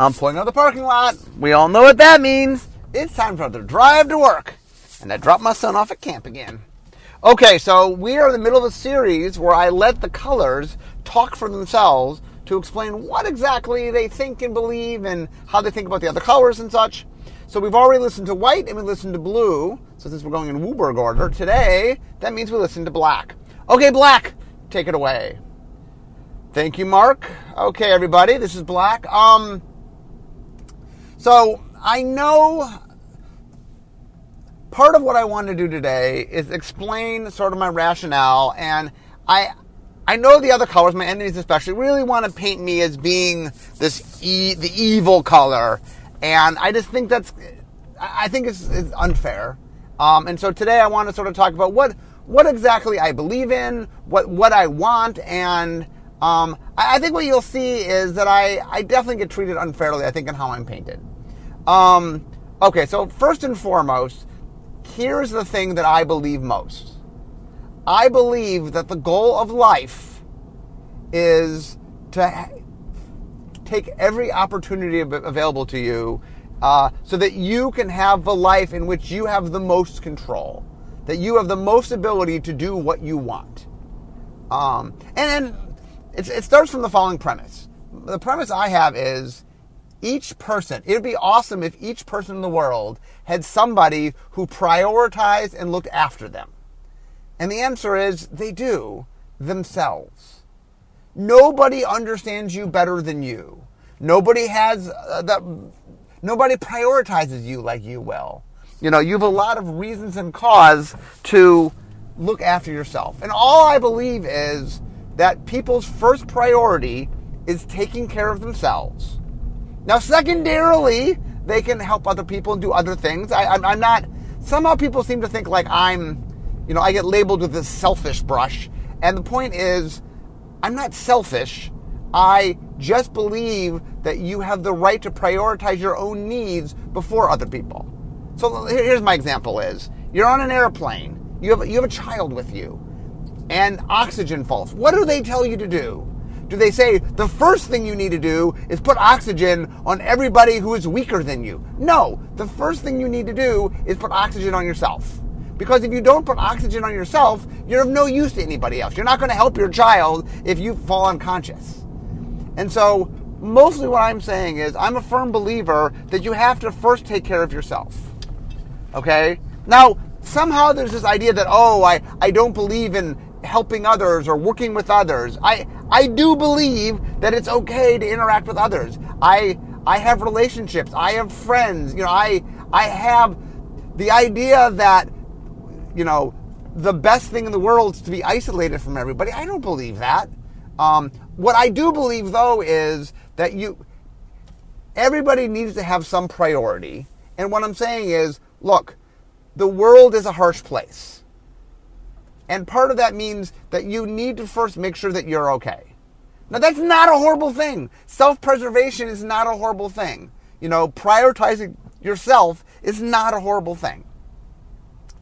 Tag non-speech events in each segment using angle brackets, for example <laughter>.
I'm pulling out of the parking lot. We all know what that means. It's time for the drive to work. And I drop my son off at camp again. Okay, so we are in the middle of a series where I let the colors talk for themselves to explain what exactly they think and believe and how they think about the other colors and such. So we've already listened to white and we listened to blue. So since we're going in WUBRG order, today that means we listen to black. Okay, black, take it away. Thank you, Mark. Okay, everybody, this is black. Um, so I know part of what I want to do today is explain sort of my rationale, and I I know the other colors, my enemies especially, really want to paint me as being this e- the evil color, and I just think that's I think it's, it's unfair. Um, and so today I want to sort of talk about what what exactly I believe in, what what I want, and um, I, I, think what you'll see is that I, I definitely get treated unfairly. I think in how I'm painted. Um, okay, so first and foremost, here's the thing that I believe most. I believe that the goal of life is to take every opportunity available to you uh, so that you can have the life in which you have the most control, that you have the most ability to do what you want. Um, and then it starts from the following premise. The premise I have is each person, it would be awesome if each person in the world had somebody who prioritized and looked after them. And the answer is they do themselves. Nobody understands you better than you. Nobody has uh, that. Nobody prioritizes you like you will. You know, you have a lot of reasons and cause to look after yourself. And all I believe is that people's first priority is taking care of themselves now, secondarily, they can help other people and do other things. I, I'm, I'm not. Somehow, people seem to think like I'm. You know, I get labeled with this selfish brush, and the point is, I'm not selfish. I just believe that you have the right to prioritize your own needs before other people. So here's my example: is you're on an airplane, you have you have a child with you, and oxygen falls. What do they tell you to do? Do they say the first thing you need to do is put oxygen on everybody who is weaker than you? No, the first thing you need to do is put oxygen on yourself. Because if you don't put oxygen on yourself, you're of no use to anybody else. You're not going to help your child if you fall unconscious. And so, mostly what I'm saying is, I'm a firm believer that you have to first take care of yourself. Okay? Now, somehow there's this idea that, oh, I, I don't believe in helping others or working with others. I, I do believe that it's okay to interact with others. I I have relationships. I have friends. You know, I I have the idea that you know the best thing in the world is to be isolated from everybody. I don't believe that. Um, what I do believe though is that you everybody needs to have some priority. And what I'm saying is, look, the world is a harsh place. And part of that means that you need to first make sure that you're okay. Now, that's not a horrible thing. Self preservation is not a horrible thing. You know, prioritizing yourself is not a horrible thing.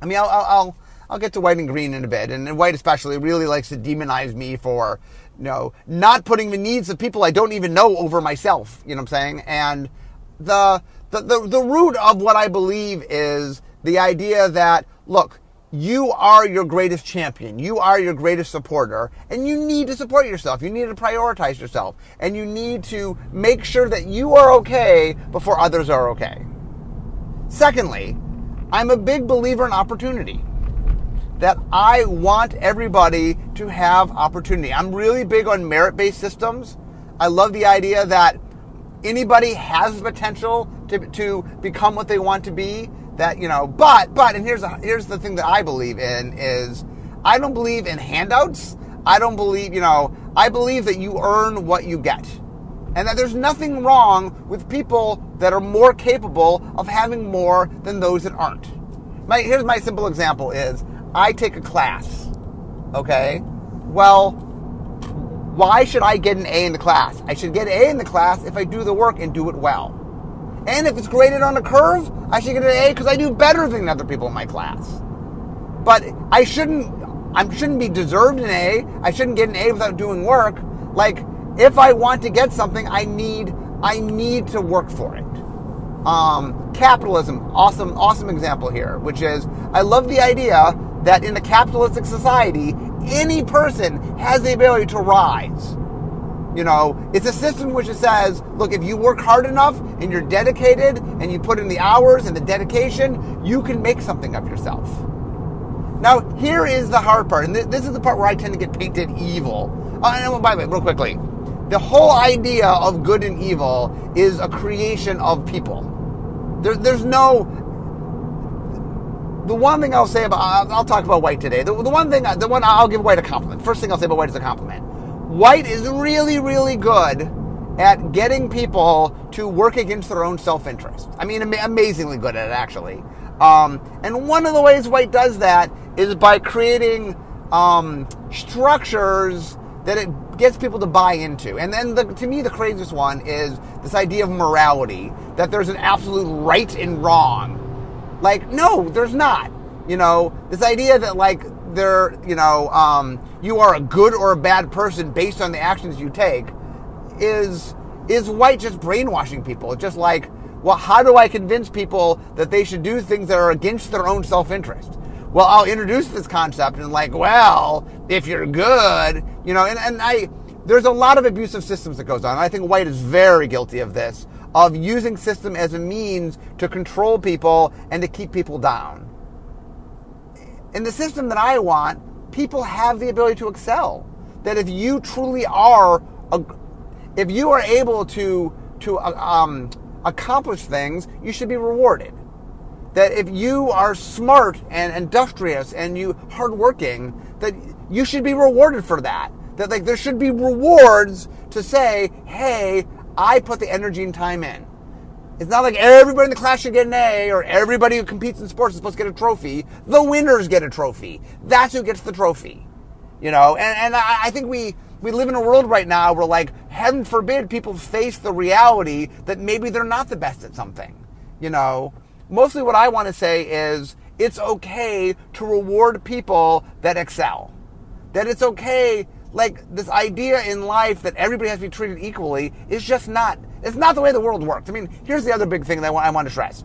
I mean, I'll, I'll, I'll get to white and green in a bit. And white, especially, really likes to demonize me for, you know, not putting the needs of people I don't even know over myself. You know what I'm saying? And the, the, the, the root of what I believe is the idea that, look, you are your greatest champion. You are your greatest supporter. And you need to support yourself. You need to prioritize yourself. And you need to make sure that you are okay before others are okay. Secondly, I'm a big believer in opportunity. That I want everybody to have opportunity. I'm really big on merit based systems. I love the idea that anybody has the potential to, to become what they want to be that you know but but and here's a, here's the thing that i believe in is i don't believe in handouts. I don't believe you know i believe that you earn what you get. And that there's nothing wrong with people that are more capable of having more than those that aren't. My here's my simple example is i take a class okay? Well why should i get an a in the class? I should get an a in the class if i do the work and do it well and if it's graded on a curve, I should get an A because I do better than other people in my class. But I shouldn't I shouldn't be deserved an A. I shouldn't get an A without doing work. Like if I want to get something, I need I need to work for it. Um, capitalism, awesome, awesome example here, which is I love the idea that in a capitalistic society, any person has the ability to rise. You know, it's a system which says, look, if you work hard enough and you're dedicated and you put in the hours and the dedication, you can make something of yourself. Now, here is the hard part, and this is the part where I tend to get painted evil. Uh, and by the way, real quickly, the whole idea of good and evil is a creation of people. There, there's no. The one thing I'll say about I'll, I'll talk about White today. The, the one thing, the one I'll give White a compliment. First thing I'll say about White is a compliment. White is really, really good at getting people to work against their own self-interest. I mean, amazingly good at it, actually. Um, and one of the ways White does that is by creating um, structures that it gets people to buy into. And then, the, to me, the craziest one is this idea of morality that there's an absolute right and wrong. Like, no, there's not. You know, this idea that like there, you know, um, you are a good or a bad person based on the actions you take is is white just brainwashing people. It's just like, well, how do I convince people that they should do things that are against their own self-interest? Well, I'll introduce this concept and like, well, if you're good, you know, and, and I there's a lot of abusive systems that goes on. I think White is very guilty of this, of using system as a means to control people and to keep people down. In the system that I want, people have the ability to excel. That if you truly are, a, if you are able to to uh, um, accomplish things, you should be rewarded. That if you are smart and industrious and you hardworking, that you should be rewarded for that. That like there should be rewards to say, hey, I put the energy and time in. It's not like everybody in the class should get an A or everybody who competes in sports is supposed to get a trophy. The winners get a trophy. That's who gets the trophy. You know, and, and I, I think we, we live in a world right now where like, heaven forbid people face the reality that maybe they're not the best at something. You know, mostly what I want to say is it's okay to reward people that excel. That it's okay, like this idea in life that everybody has to be treated equally is just not, it's not the way the world works. I mean, here's the other big thing that I want to stress.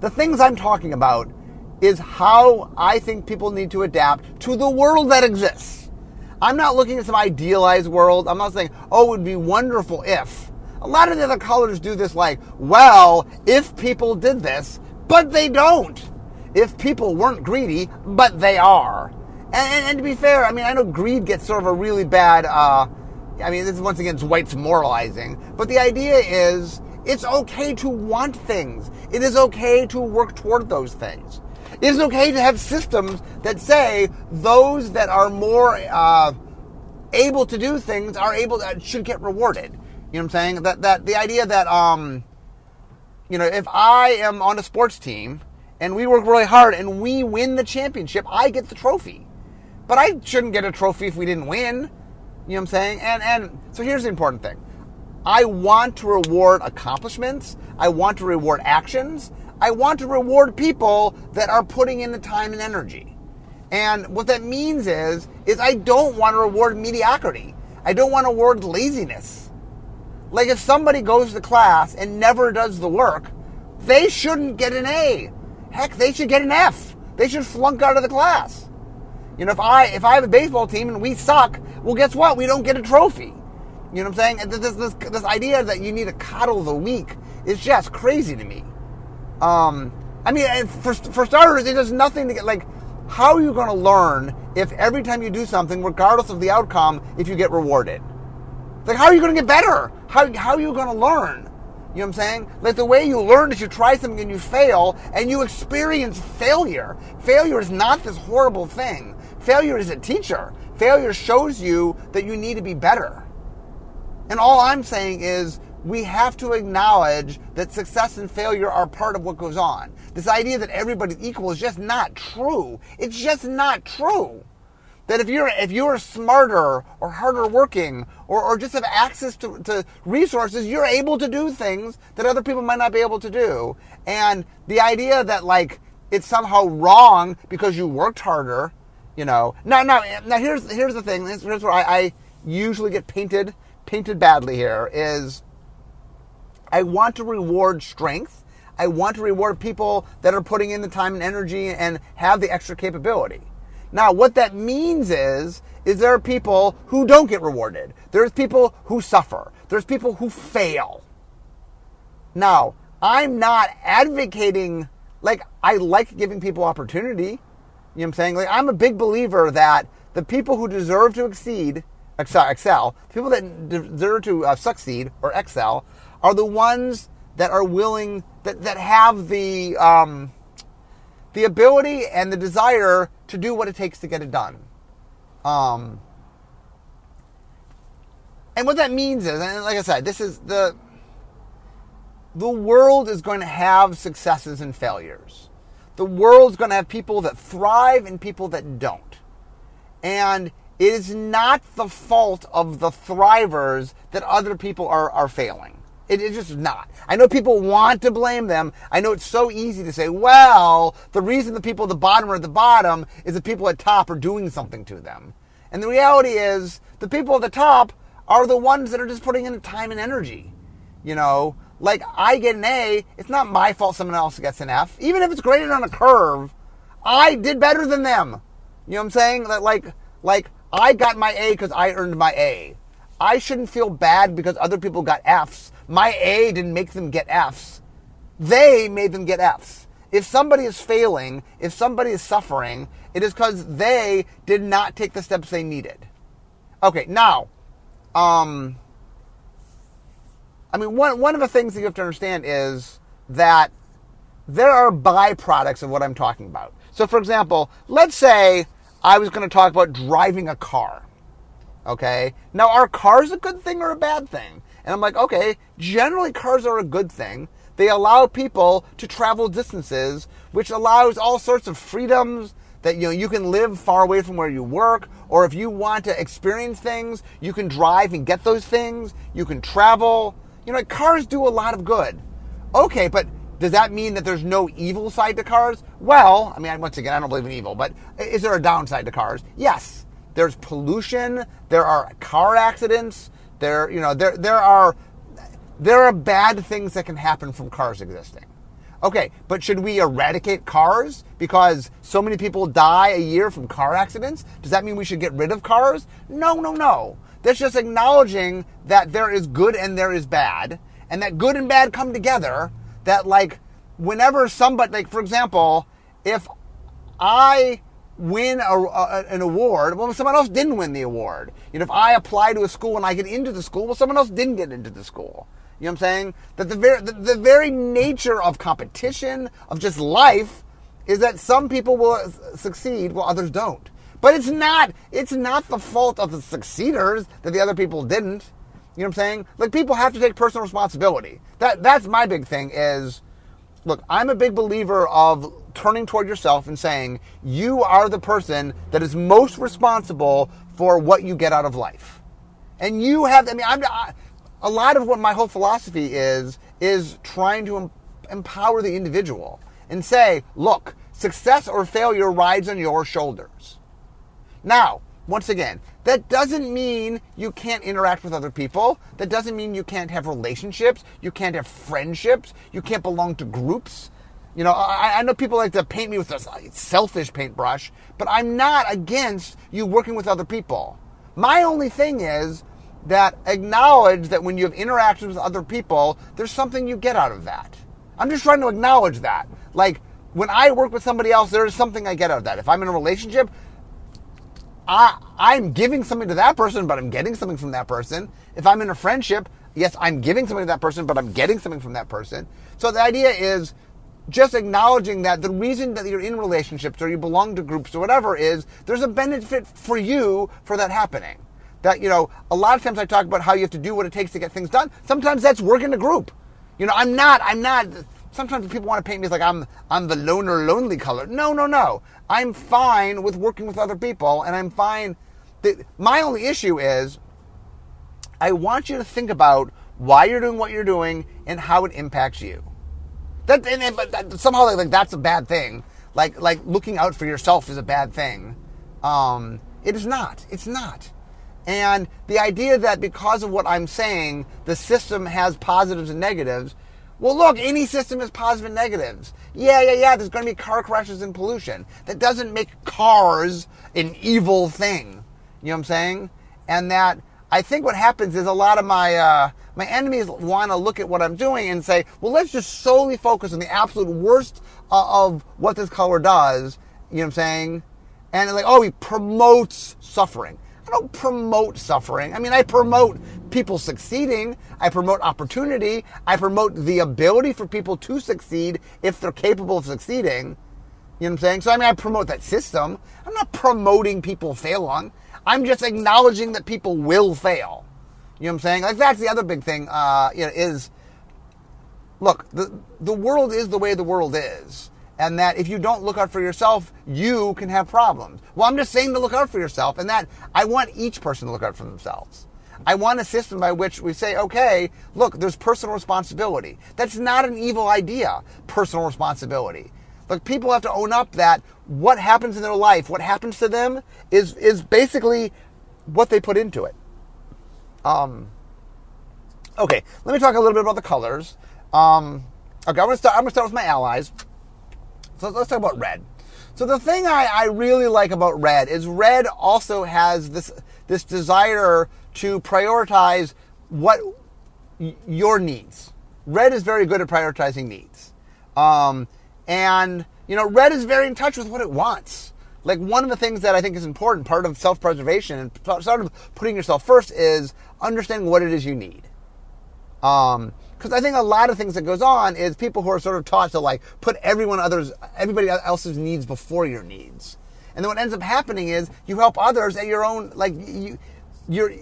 The things I'm talking about is how I think people need to adapt to the world that exists. I'm not looking at some idealized world. I'm not saying, oh, it would be wonderful if. A lot of the other colors do this like, well, if people did this, but they don't. If people weren't greedy, but they are. And, and, and to be fair, I mean, I know greed gets sort of a really bad, uh, I mean, this is once again white's moralizing, but the idea is it's okay to want things. It is okay to work toward those things. It is okay to have systems that say those that are more uh, able to do things are able to, should get rewarded. You know what I'm saying? That that the idea that um, you know, if I am on a sports team and we work really hard and we win the championship, I get the trophy. But I shouldn't get a trophy if we didn't win. You know what I'm saying? And and so here's the important thing. I want to reward accomplishments. I want to reward actions. I want to reward people that are putting in the time and energy. And what that means is is I don't want to reward mediocrity. I don't want to reward laziness. Like if somebody goes to class and never does the work, they shouldn't get an A. Heck, they should get an F. They should flunk out of the class. You know, if I if I have a baseball team and we suck, well, guess what? We don't get a trophy. You know what I'm saying? This this this idea that you need to coddle the weak is just crazy to me. Um, I mean, for for starters, it does nothing to get like. How are you going to learn if every time you do something, regardless of the outcome, if you get rewarded? Like, how are you going to get better? How, how are you going to learn? You know what I'm saying? Like the way you learn is you try something and you fail and you experience failure. Failure is not this horrible thing. Failure is a teacher. Failure shows you that you need to be better. And all I'm saying is we have to acknowledge that success and failure are part of what goes on. This idea that everybody's equal is just not true. It's just not true that if you're if you're smarter or harder working or, or just have access to, to resources, you're able to do things that other people might not be able to do. And the idea that like it's somehow wrong because you worked harder, you know. Now now now here's here's the thing. Here's where I, I usually get painted painted badly here is I want to reward strength. I want to reward people that are putting in the time and energy and have the extra capability. Now, what that means is, is there are people who don't get rewarded. There's people who suffer. There's people who fail. Now, I'm not advocating, like, I like giving people opportunity. You know what I'm saying? Like, I'm a big believer that the people who deserve to exceed, excel, excel people that deserve to uh, succeed or excel, are the ones that are willing, that, that have the, um, the ability and the desire to do what it takes to get it done. Um, and what that means is, and like I said, this is the the world is going to have successes and failures. The world's going to have people that thrive and people that don't. And it is not the fault of the thrivers that other people are, are failing. It is just not. I know people want to blame them. I know it's so easy to say, well, the reason the people at the bottom are at the bottom is the people at top are doing something to them. And the reality is, the people at the top are the ones that are just putting in time and energy. You know, like I get an A, it's not my fault someone else gets an F. Even if it's graded on a curve, I did better than them. You know what I'm saying? That like like I got my A because I earned my A. I shouldn't feel bad because other people got F's my A didn't make them get F's. They made them get F's. If somebody is failing, if somebody is suffering, it is because they did not take the steps they needed. Okay, now, um, I mean, one, one of the things that you have to understand is that there are byproducts of what I'm talking about. So, for example, let's say I was going to talk about driving a car. Okay? Now, are cars a good thing or a bad thing? And I'm like, okay, generally cars are a good thing. They allow people to travel distances, which allows all sorts of freedoms that you know you can live far away from where you work or if you want to experience things, you can drive and get those things. You can travel. You know, cars do a lot of good. Okay, but does that mean that there's no evil side to cars? Well, I mean, once again, I don't believe in evil, but is there a downside to cars? Yes. There's pollution, there are car accidents, there, you know, there there are there are bad things that can happen from cars existing. Okay, but should we eradicate cars because so many people die a year from car accidents? Does that mean we should get rid of cars? No, no, no. That's just acknowledging that there is good and there is bad, and that good and bad come together. That like whenever somebody, like for example, if I win a, a, an award, well, someone else didn't win the award. You know, if I apply to a school and I get into the school, well, someone else didn't get into the school. You know what I'm saying? That the very the, the very nature of competition of just life is that some people will succeed while others don't. But it's not it's not the fault of the succeeders that the other people didn't. You know what I'm saying? Like people have to take personal responsibility. That that's my big thing is look, I'm a big believer of turning toward yourself and saying, you are the person that is most responsible for what you get out of life. And you have, I mean, I'm, I, a lot of what my whole philosophy is, is trying to empower the individual and say, look, success or failure rides on your shoulders. Now, once again, that doesn't mean you can't interact with other people. That doesn't mean you can't have relationships. You can't have friendships. You can't belong to groups. You know, I, I, know people like to paint me with a selfish paintbrush, but I'm not against you working with other people. My only thing is that acknowledge that when you have interactions with other people, there's something you get out of that. I'm just trying to acknowledge that. Like, when I work with somebody else, there is something I get out of that. If I'm in a relationship, I, I'm giving something to that person, but I'm getting something from that person. If I'm in a friendship, yes, I'm giving something to that person, but I'm getting something from that person. So the idea is just acknowledging that the reason that you're in relationships or you belong to groups or whatever is there's a benefit for you for that happening. That, you know, a lot of times I talk about how you have to do what it takes to get things done. Sometimes that's work in a group. You know, I'm not, I'm not, sometimes people want to paint me as like I'm, I'm the loner, lonely color. No, no, no. I'm fine with working with other people and I'm fine. That, my only issue is I want you to think about why you're doing what you're doing and how it impacts you. That, and, and but that, somehow like, that's a bad thing. Like like looking out for yourself is a bad thing. Um, it is not. It's not. And the idea that because of what I'm saying, the system has positives and negatives. Well, look, any system has positive and negatives. Yeah, yeah, yeah, there's going to be car crashes and pollution. That doesn't make cars an evil thing. You know what I'm saying? And that I think what happens is a lot of my uh, my enemies want to look at what I'm doing and say, well, let's just solely focus on the absolute worst uh, of what this color does. You know what I'm saying? And like, oh, he promotes suffering. I don't promote suffering. I mean, I promote people succeeding. I promote opportunity. I promote the ability for people to succeed if they're capable of succeeding. You know what I'm saying? So, I mean, I promote that system. I'm not promoting people failing. I'm just acknowledging that people will fail. You know what I'm saying? Like, that's the other big thing, uh, you know, is look, the, the world is the way the world is and that if you don't look out for yourself, you can have problems. Well, I'm just saying to look out for yourself, and that I want each person to look out for themselves. I want a system by which we say, okay, look, there's personal responsibility. That's not an evil idea, personal responsibility. Look, people have to own up that what happens in their life, what happens to them, is is basically what they put into it. Um, okay, let me talk a little bit about the colors. Um, okay, I'm gonna start. I'm gonna start with my allies. So let's talk about red. So the thing I, I really like about red is red also has this this desire to prioritize what your needs. Red is very good at prioritizing needs, um, and you know red is very in touch with what it wants. Like one of the things that I think is important, part of self-preservation and part of putting yourself first, is understanding what it is you need. Um, because I think a lot of things that goes on is people who are sort of taught to like put everyone others everybody else's needs before your needs. And then what ends up happening is you help others at your own like you you're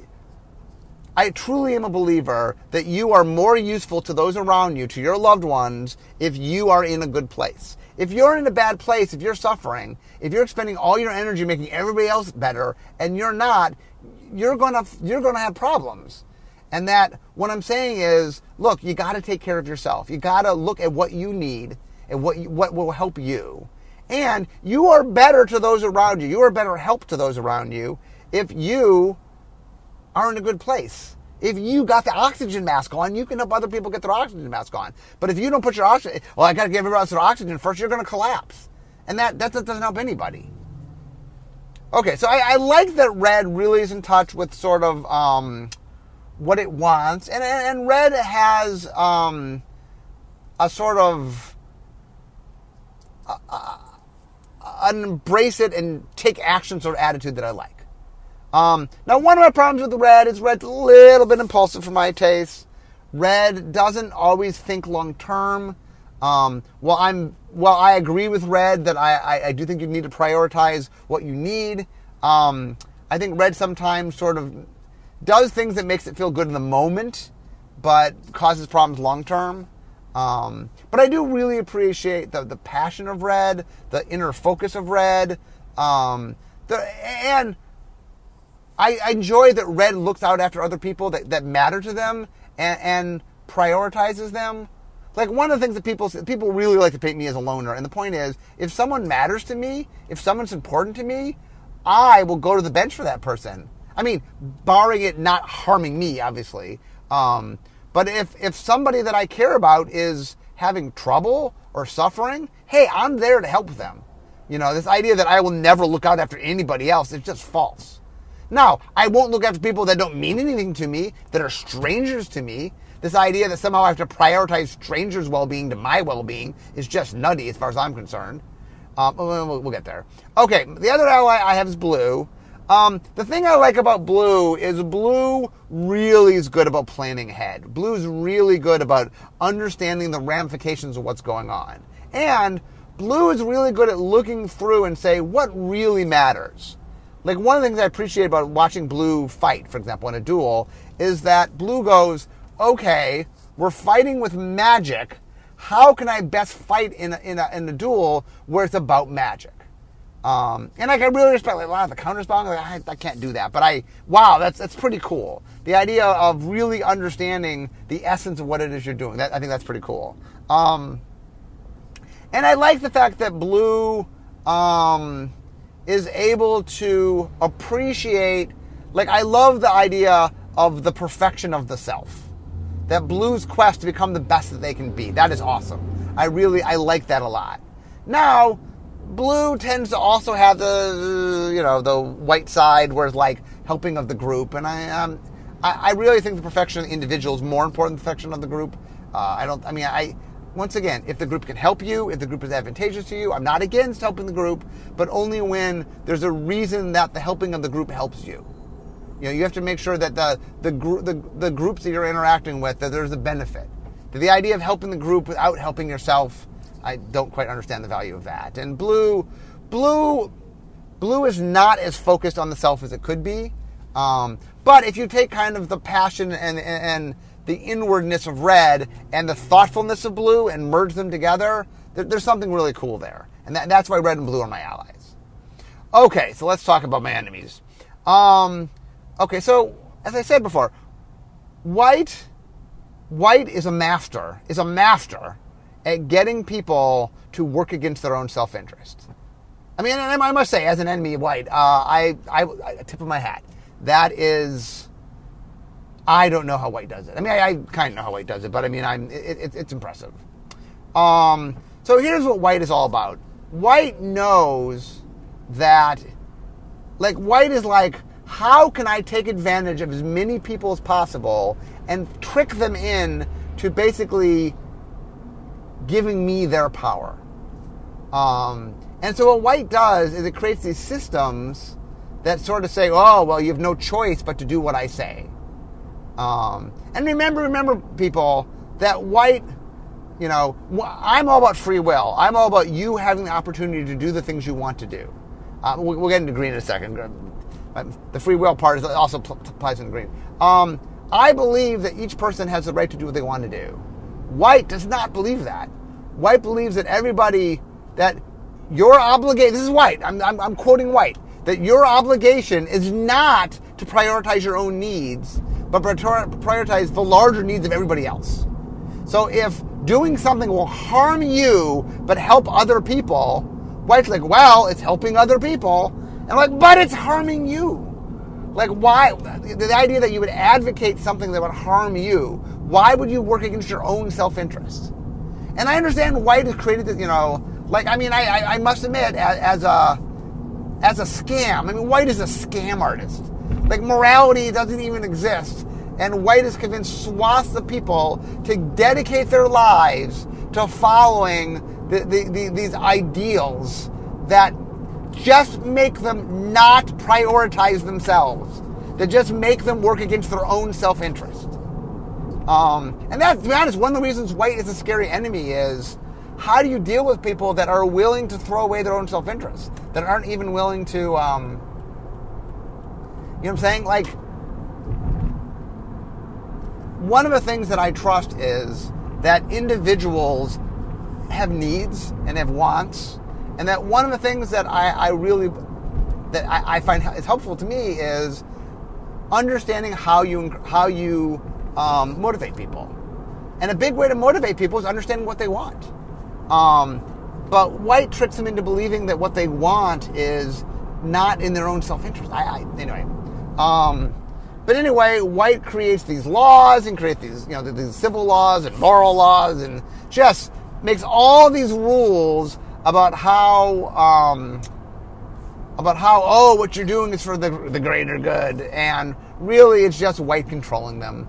I truly am a believer that you are more useful to those around you, to your loved ones, if you are in a good place. If you're in a bad place, if you're suffering, if you're expending all your energy making everybody else better and you're not, you're gonna you're gonna have problems. And that what I'm saying is, look, you got to take care of yourself. You got to look at what you need and what you, what will help you. And you are better to those around you. You are better help to those around you if you are in a good place. If you got the oxygen mask on, you can help other people get their oxygen mask on. But if you don't put your oxygen, well, I got to give everyone else their oxygen first, you're going to collapse. And that, that doesn't help anybody. Okay, so I, I, like that Red really is in touch with sort of um, what it wants, and and red has um, a sort of an embrace it and take action sort of attitude that I like. Um, now, one of my problems with red is red's a little bit impulsive for my taste. Red doesn't always think long term. Um, well, I'm well. I agree with Red that I, I, I, do think you need to prioritize what you need. Um, I think Red sometimes sort of does things that makes it feel good in the moment, but causes problems long term. Um, but I do really appreciate the, the passion of red, the inner focus of red, um, the, and I, I, enjoy that red looks out after other people that, that matter to them and, and prioritizes them. Like one of the things that people people really like to paint me as a loner, and the point is, if someone matters to me, if someone's important to me, I will go to the bench for that person. I mean, barring it not harming me, obviously. Um, but if if somebody that I care about is having trouble or suffering, hey, I'm there to help them. You know, this idea that I will never look out after anybody else is just false. Now, I won't look after people that don't mean anything to me, that are strangers to me. This idea that somehow I have to prioritize strangers' well being to my well being is just nutty as far as I'm concerned. Um, we'll, we'll, get there. Okay, the other ally I have is blue. Um, the thing I like about Blue is Blue really is good about planning ahead. Blue is really good about understanding the ramifications of what's going on. And Blue is really good at looking through and say what really matters. Like one of the things I appreciate about watching Blue fight, for example, in a duel, is that Blue goes, okay, we're fighting with magic. How can I best fight in a, in a, in a duel where it's about magic? Um, and like I really respect like a lot of the counter spelling. Like, I, I, can't do that, but I wow, that's that's pretty cool. The idea of really understanding the essence of what it is you're doing. That I think that's pretty cool. Um, and I like the fact that Blue um, is able to appreciate like I love the idea of the perfection of the self. That blue's quest to become the best that they can be. That is awesome. I really I like that a lot. Now, blue tends to also have the you know the white side where it's like helping of the group, and I um I, I really think the perfection of the individual is more important than the perfection of the group. Uh, I don't. I mean, I once again, if the group can help you, if the group is advantageous to you, I'm not against helping the group, but only when there's a reason that the helping of the group helps you. You know, you have to make sure that the the, the, the groups that you're interacting with that there's a benefit. The idea of helping the group without helping yourself, I don't quite understand the value of that. And blue, blue, blue is not as focused on the self as it could be. Um, but if you take kind of the passion and, and, and the inwardness of red and the thoughtfulness of blue and merge them together, there, there's something really cool there. And that, that's why red and blue are my allies. Okay, so let's talk about my enemies. Um, okay, so as I said before, white, white is a master, is a master at getting people to work against their own self-interest. I mean, and I must say, as an enemy white, uh, I, I, I tip of my hat. That is I don't know how White does it. I mean, I, I kind of know how White does it, but I mean, I'm it, it, it's impressive. Um, so here's what White is all about. White knows that, like, White is like, how can I take advantage of as many people as possible and trick them in to basically giving me their power? Um, and so what White does is it creates these systems that sort of say, oh, well, you have no choice but to do what I say. Um, and remember, remember, people, that white, you know, I'm all about free will. I'm all about you having the opportunity to do the things you want to do. Uh, we'll, we'll, get into green in a second. The free will part is also applies in green. Um, I believe that each person has the right to do what they want to do. White does not believe that. White believes that everybody, that your obligation, this is white, I'm, I'm, I'm quoting white, that your obligation is not to prioritize your own needs, but prioritize the larger needs of everybody else. So if doing something will harm you but help other people, White's like, well, it's helping other people. And I'm like, but it's harming you. Like, why? The idea that you would advocate something that would harm you, why would you work against your own self interest? And I understand White has created this, you know, like, I mean, I, I, I must admit, as, as a as a scam. I mean, White is a scam artist. Like morality doesn't even exist. And White has convinced swaths of people to dedicate their lives to following the, the, the, these ideals that just make them not prioritize themselves, that just make them work against their own self interest. Um, and that, be honest, one of the reasons White is a scary enemy is how do you deal with people that are willing to throw away their own self interest, that aren't even willing to. Um, you know what I'm saying? Like, one of the things that I trust is that individuals have needs and have wants, and that one of the things that I, I really that I, I, find is helpful to me is understanding how you how you um, motivate people. And a big way to motivate people is understanding what they want. Um, but white tricks them into believing that what they want is not in their own self-interest. I, I anyway. Um, but anyway, White creates these laws and creates these, you know, these civil laws and moral laws and just makes all these rules about how, um, about how, oh, what you're doing is for the, the greater good. And really, it's just White controlling them.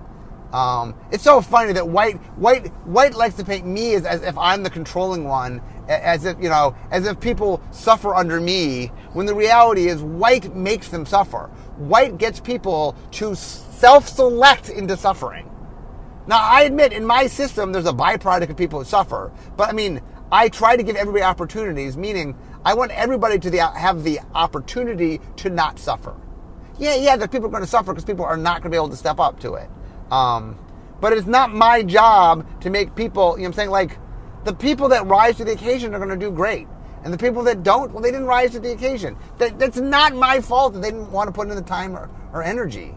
Um, it's so funny that White, White, White likes to paint me as, as if I'm the controlling one, as if, you know, as if people suffer under me, when the reality is White makes them suffer. White gets people to self-select into suffering. Now, I admit in my system, there's a byproduct of people who suffer, but I mean, I try to give everybody opportunities, meaning I want everybody to the, have the opportunity to not suffer. Yeah, yeah, the people are going to suffer because people are not going to be able to step up to it. Um, but it's not my job to make people, you know I'm saying? Like, the people that rise to the occasion are going to do great. And the people that don't, well, they didn't rise to the occasion. That, that's not my fault that they didn't want to put in the time or, or energy.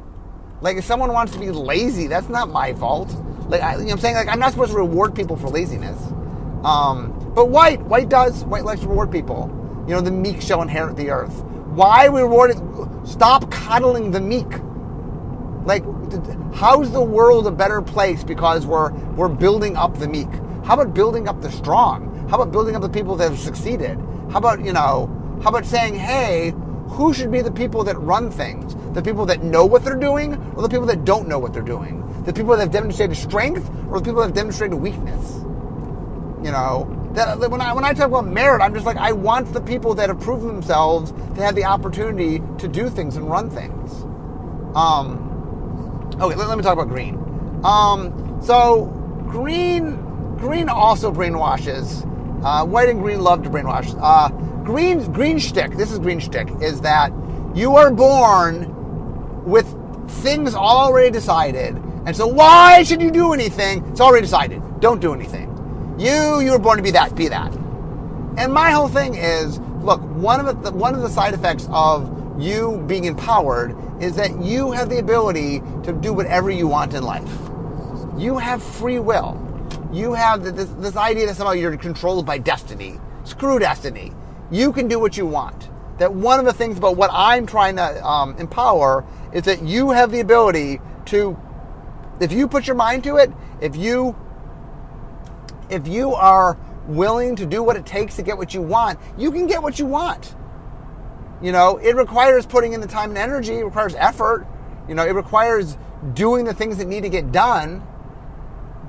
Like, if someone wants to be lazy, that's not my fault. Like, I, you know what I'm saying? Like, I'm not supposed to reward people for laziness. Um, but white, white does. White likes to reward people. You know, the meek shall inherit the earth. Why are we rewarding? Stop coddling the meek. Like, how's the world a better place because we're we're building up the meek? How about building up the strong? How about building up the people that have succeeded? How about you know? How about saying, hey, who should be the people that run things? The people that know what they're doing, or the people that don't know what they're doing? The people that have demonstrated strength, or the people that have demonstrated weakness? You know, that when I when I talk about merit, I'm just like I want the people that have proven themselves to have the opportunity to do things and run things. Um, okay, let, let me talk about green. Um, so green green also brainwashes. Uh, white and green love to brainwash. Uh, green green shtick. This is green shtick. Is that you are born with things already decided, and so why should you do anything? It's already decided. Don't do anything. You you were born to be that. Be that. And my whole thing is, look, one of the one of the side effects of you being empowered is that you have the ability to do whatever you want in life. You have free will. You have this, this idea that somehow you're controlled by destiny. Screw destiny. You can do what you want. That one of the things about what I'm trying to um, empower is that you have the ability to, if you put your mind to it, if you if you are willing to do what it takes to get what you want, you can get what you want. You know, it requires putting in the time and energy, it requires effort, you know, it requires doing the things that need to get done.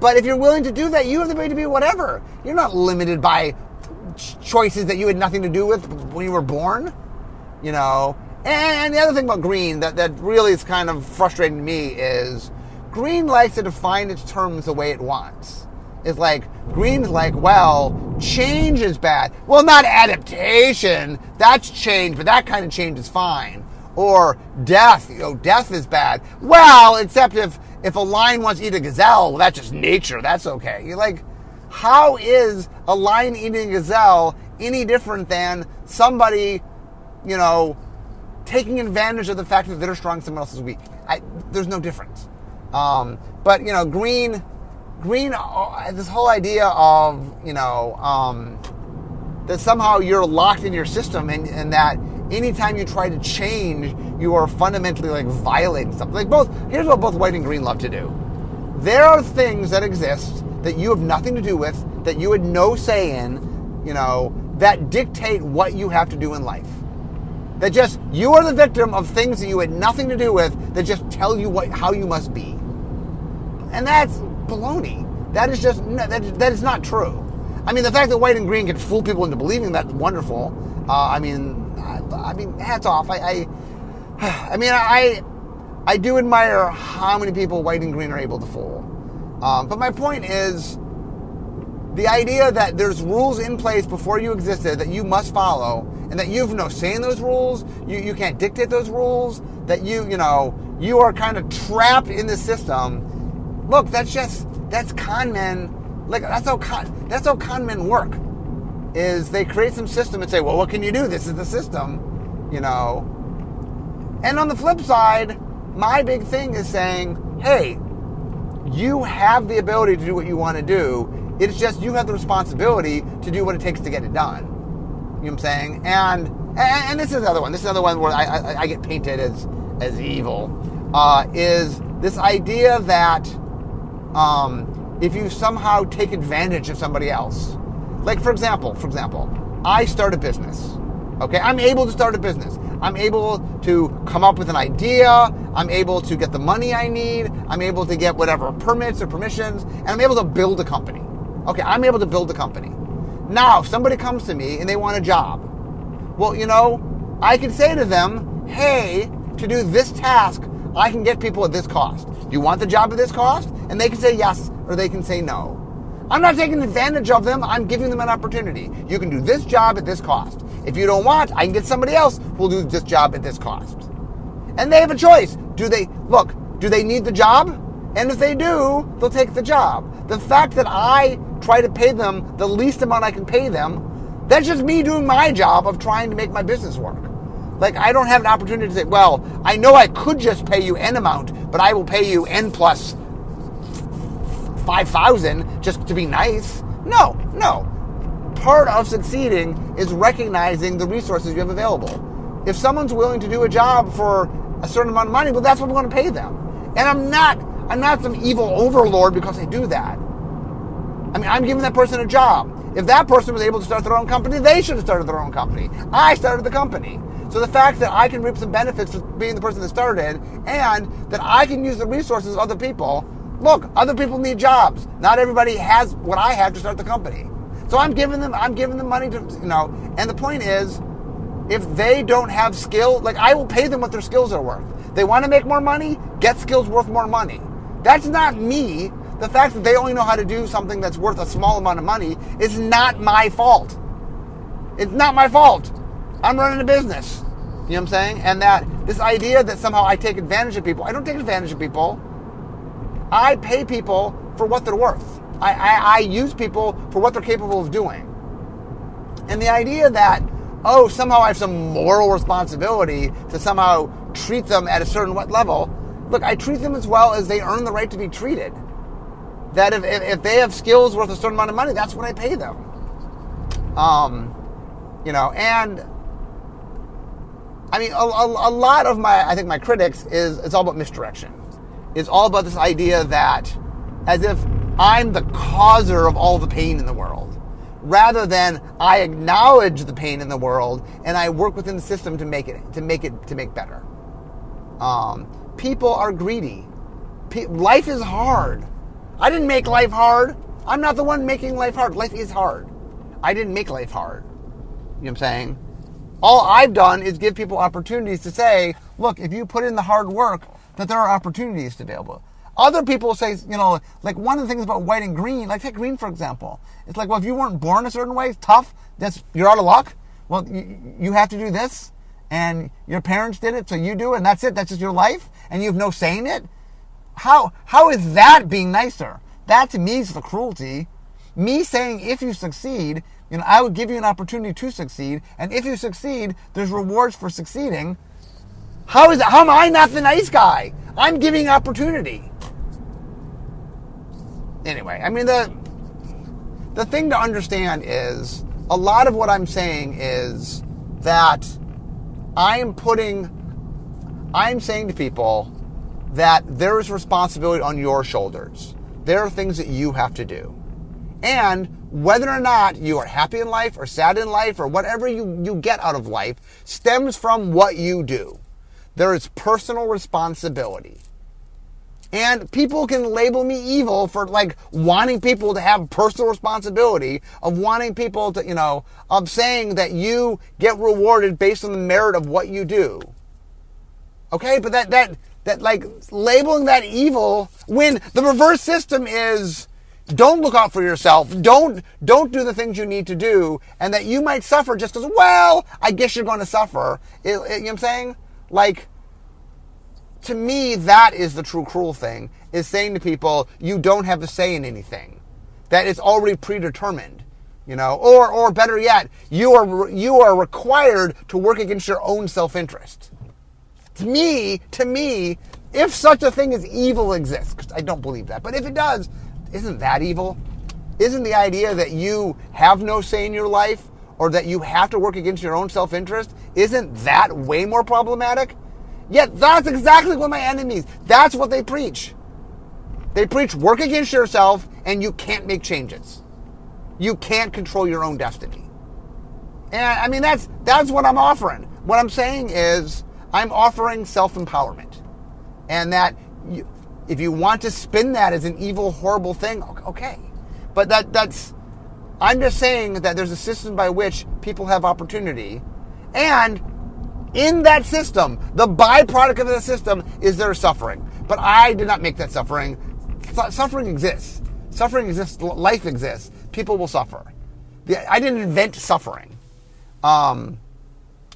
But if you're willing to do that, you have the ability to be whatever. You're not limited by choices that you had nothing to do with when you were born, you know. And the other thing about green that, that really is kind of frustrating to me is green likes to define its terms the way it wants is like green's like well change is bad. Well not adaptation. That's change but that kind of change is fine. Or death you know death is bad. Well except if if a lion wants to eat a gazelle well that's just nature. That's okay. You're like how is a lion eating a gazelle any different than somebody you know taking advantage of the fact that they're strong someone else is weak? I, there's no difference. Um, but you know green Green, uh, this whole idea of, you know, um, that somehow you're locked in your system and, and that anytime you try to change, you are fundamentally like violating something. Like both, here's what both white and green love to do. There are things that exist that you have nothing to do with, that you had no say in, you know, that dictate what you have to do in life. That just, you are the victim of things that you had nothing to do with that just tell you what, how you must be. And that's baloney. That is just that, that is not true. I mean, the fact that white and green can fool people into believing that's wonderful. Uh, I mean, I, I, mean, hats off. I, I, <sighs> I, mean, I, I do admire how many people white and green are able to fool. Um, but my point is, the idea that there's rules in place before you existed that you must follow, and that you have no say in those rules, you, you can't dictate those rules, that you, you know, you are kind of trapped in the system Look, that's just that's con men. Like that's how con that's how con men work. Is they create some system and say, well, what can you do? This is the system, you know. And on the flip side, my big thing is saying, hey, you have the ability to do what you want to do. It's just you have the responsibility to do what it takes to get it done. You know what I'm saying? And and, and this is another one. This is another one where I, I, I get painted as as evil. Uh, is this idea that um, if you somehow take advantage of somebody else. Like for example, for example, I start a business. Okay, I'm able to start a business. I'm able to come up with an idea. I'm able to get the money I need. I'm able to get whatever permits or permissions, and I'm able to build a company. Okay, I'm able to build a company. Now, if somebody comes to me and they want a job, well, you know, I can say to them, hey, to do this task, I can get people at this cost. Do You want the job at this cost? And they can say yes or they can say no. I'm not taking advantage of them. I'm giving them an opportunity. You can do this job at this cost. If you don't want, I can get somebody else who will do this job at this cost. And they have a choice. Do they, look, do they need the job? And if they do, they'll take the job. The fact that I try to pay them the least amount I can pay them, that's just me doing my job of trying to make my business work. Like, I don't have an opportunity to say, well, I know I could just pay you N amount, but I will pay you N plus 5,000 just to be nice. No, no. Part of succeeding is recognizing the resources you have available. if someone's willing to do a job for a certain amount of money, well, that's what I'm going to pay them. And I'm not, I'm not some evil overlord because I do that. I mean, I'm giving that person a job. If that person was able to start their own company, they should have started their own company. I started the company. So the fact that I can reap some benefits for being the person that started and that I can use the resources of other people, look, other people need jobs. Not everybody has what I have to start the company. So I'm giving them I'm giving them money to you know, and the point is if they don't have skill, like I will pay them what their skills are worth. They want to make more money, get skills worth more money. That's not me the fact that they only know how to do something that's worth a small amount of money is not my fault. It's not my fault. I'm running a business. You know what I'm saying? And that this idea that somehow I take advantage of people, I don't take advantage of people. I pay people for what they're worth. I, I, I use people for what they're capable of doing. And the idea that, oh, somehow I have some moral responsibility to somehow treat them at a certain what level, look, I treat them as well as they earn the right to be treated that if, if, if, they have skills worth a certain amount of money, that's what I pay them. Um, you know, and I mean, a, a, a, lot of my, I think my critics is, it's all about misdirection. It's all about this idea that as if I'm the causer of all the pain in the world, rather than I acknowledge the pain in the world and I work within the system to make it, to make it, to make better. Um, people are greedy. Pe- life is hard. I didn't make life hard. I'm not the one making life hard. Life is hard. I didn't make life hard. You know what I'm saying? All I've done is give people opportunities to say, look, if you put in the hard work, that there are opportunities to. Other people say, you know, like one of the things about white and green, like take green for example. It's like, well, if you weren't born a certain way, tough, that's you're out of luck. Well, you, you have to do this, and your parents did it, so you do it, and that's it. That's just your life, and you have no say in it. How how is that being nicer? That to me is the cruelty. Me saying if you succeed, you know, I would give you an opportunity to succeed, and if you succeed, there's rewards for succeeding. How is that? How am I not the nice guy? I'm giving opportunity. Anyway, I mean the the thing to understand is a lot of what I'm saying is that I'm putting I'm saying to people that there is responsibility on your shoulders. There are things that you have to do. And whether or not you are happy in life or sad in life or whatever you, you get out of life stems from what you do. There is personal responsibility. And people can label me evil for like wanting people to have personal responsibility of wanting people to, you know, of saying that you get rewarded based on the merit of what you do. Okay, but that that that like labeling that evil when the reverse system is don't look out for yourself. Don't don't do the things you need to do, and that you might suffer just because. Well, I guess you're going to suffer. It, it, you know what I'm saying? Like, to me, that is the true cruel thing. Is saying to people, you don't have a say in anything. That it's already predetermined. You know, or or better yet, you are you are required to work against your own self interest to me, to me, if such a thing as evil exists, I don't believe that, but if it does, isn't that evil? Isn't the idea that you have no say in your life or that you have to work against your own self interest, isn't that way more problematic? Yet that's exactly what my enemies, that's what they preach. They preach work against yourself and you can't make changes. You can't control your own destiny. And I mean that's that's what I'm offering. What I'm saying is I'm offering self empowerment. And that you, if you want to spin that as an evil, horrible thing, okay. But that that's I'm just saying that there's a system by which people have opportunity. And in that system, the byproduct of the system is their suffering. But I did not make that suffering. Suffering exists. Suffering exists. Life exists. People will suffer. I didn't invent suffering. Um,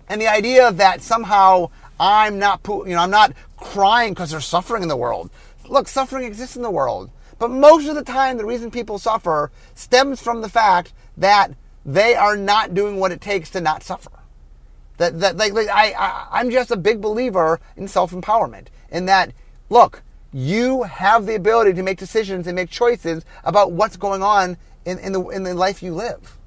and the idea that somehow I'm not, you know, I'm not crying because there's suffering in the world. Look, suffering exists in the world. But most of the time, the reason people suffer stems from the fact that they are not doing what it takes to not suffer. That, that like, like I, I, I'm just a big believer in self empowerment. In that, look, you have the ability to make decisions and make choices about what's going on in, in, the, in the life you live.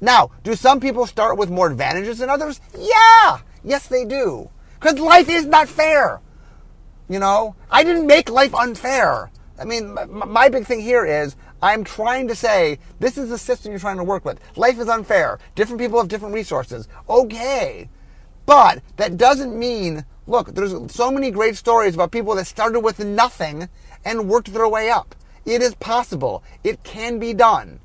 Now, do some people start with more advantages than others? Yeah! Yes, they do. Because life is not fair. You know, I didn't make life unfair. I mean, my, my big thing here is I'm trying to say this is the system you're trying to work with. Life is unfair. Different people have different resources. Okay. But that doesn't mean, look, there's so many great stories about people that started with nothing and worked their way up. It is possible. It can be done.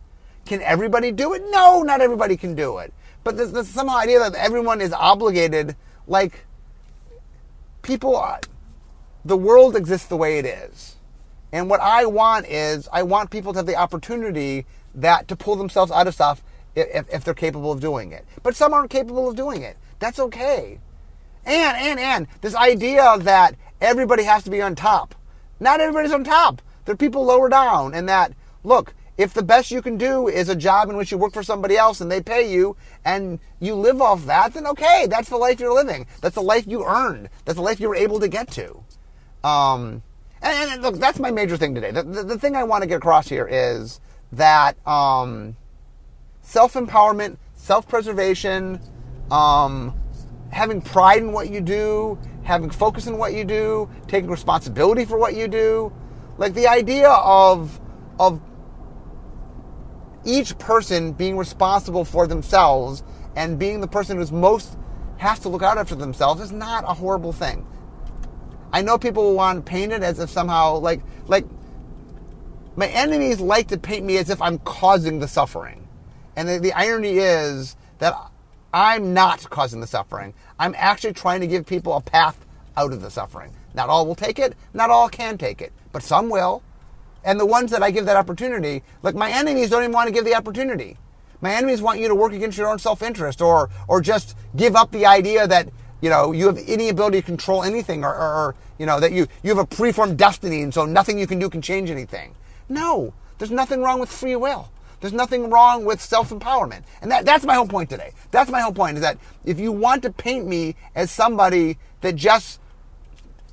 Can everybody do it? No, not everybody can do it. But there's, there's some idea that everyone is obligated, like, people, are, the world exists the way it is. And what I want is, I want people to have the opportunity that to pull themselves out of stuff if, if they're capable of doing it. But some aren't capable of doing it. That's okay. And, and, and, this idea that everybody has to be on top. Not everybody's on top. There are people lower down, and that, look, if the best you can do is a job in which you work for somebody else and they pay you and you live off that, then okay, that's the life you're living. That's the life you earned. That's the life you were able to get to. Um, and, and, look, that's my major thing today. The, the, the, thing I want to get across here is that um, self empowerment, self preservation, um, having pride in what you do, having focus in what you do, taking responsibility for what you do, like the idea of of each person being responsible for themselves and being the person who's most has to look out after themselves is not a horrible thing. I know people will want to paint it as if somehow like like my enemies like to paint me as if I'm causing the suffering. And the, the irony is that I'm not causing the suffering. I'm actually trying to give people a path out of the suffering. Not all will take it, not all can take it, but some will. And the ones that I give that opportunity, like my enemies don't even want to give the opportunity. My enemies want you to work against your own self-interest or or just give up the idea that you know you have any ability to control anything or, or, or you know that you you have a preformed destiny and so nothing you can do can change anything. No, there's nothing wrong with free will. There's nothing wrong with self-empowerment. And that, that's my whole point today. That's my whole point is that if you want to paint me as somebody that just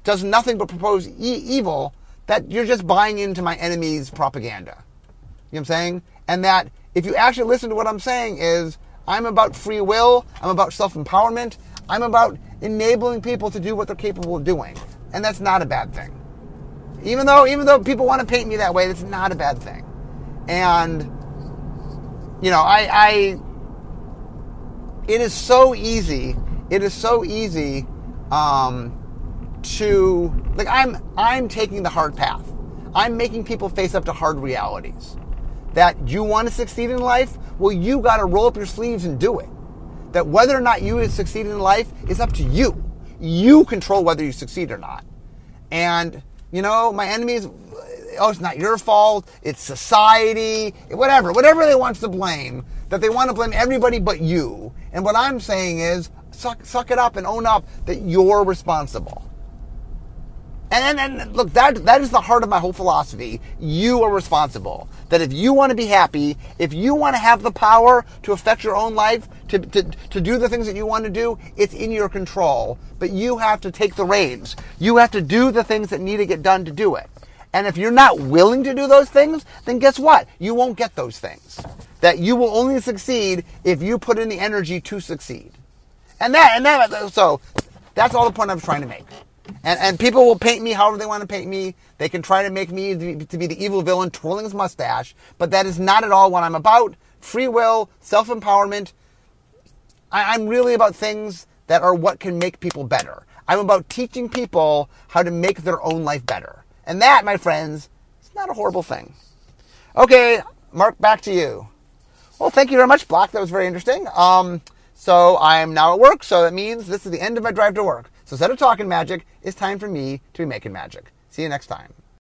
does nothing but propose e- evil, that you're just buying into my enemy's propaganda. You know what I'm saying? And that if you actually listen to what I'm saying is I'm about free will, I'm about self-empowerment, I'm about enabling people to do what they're capable of doing. And that's not a bad thing. Even though even though people want to paint me that way, that's not a bad thing. And you know, I, I it is so easy. It is so easy um, to like I'm I'm taking the hard path. I'm making people face up to hard realities. That you want to succeed in life, well, you got to roll up your sleeves and do it. That whether or not you succeed in life is up to you. You control whether you succeed or not. And you know, my enemies, oh, it's not your fault. It's society, whatever, whatever they want to blame. That they want to blame everybody but you. And what I'm saying is, suck, suck it up and own up that you're responsible. And, and, look, that that is the heart of my whole philosophy. You are responsible. That if you want to be happy, if you want to have the power to affect your own life, to, to, to do the things that you want to do, it's in your control. But you have to take the reins. You have to do the things that need to get done to do it. And if you're not willing to do those things, then guess what? You won't get those things. That you will only succeed if you put in the energy to succeed. And that, and that, so that's all the point I'm trying to make. And, and people will paint me however they want to paint me. They can try to make me to be the evil villain twirling his mustache, but that is not at all what I'm about. Free will, self empowerment. I'm really about things that are what can make people better. I'm about teaching people how to make their own life better. And that, my friends, is not a horrible thing. Okay, Mark, back to you. Well, thank you very much, Black. That was very interesting. Um, so I am now at work, so that means this is the end of my drive to work. So instead of talking magic, it's time for me to be making magic. See you next time.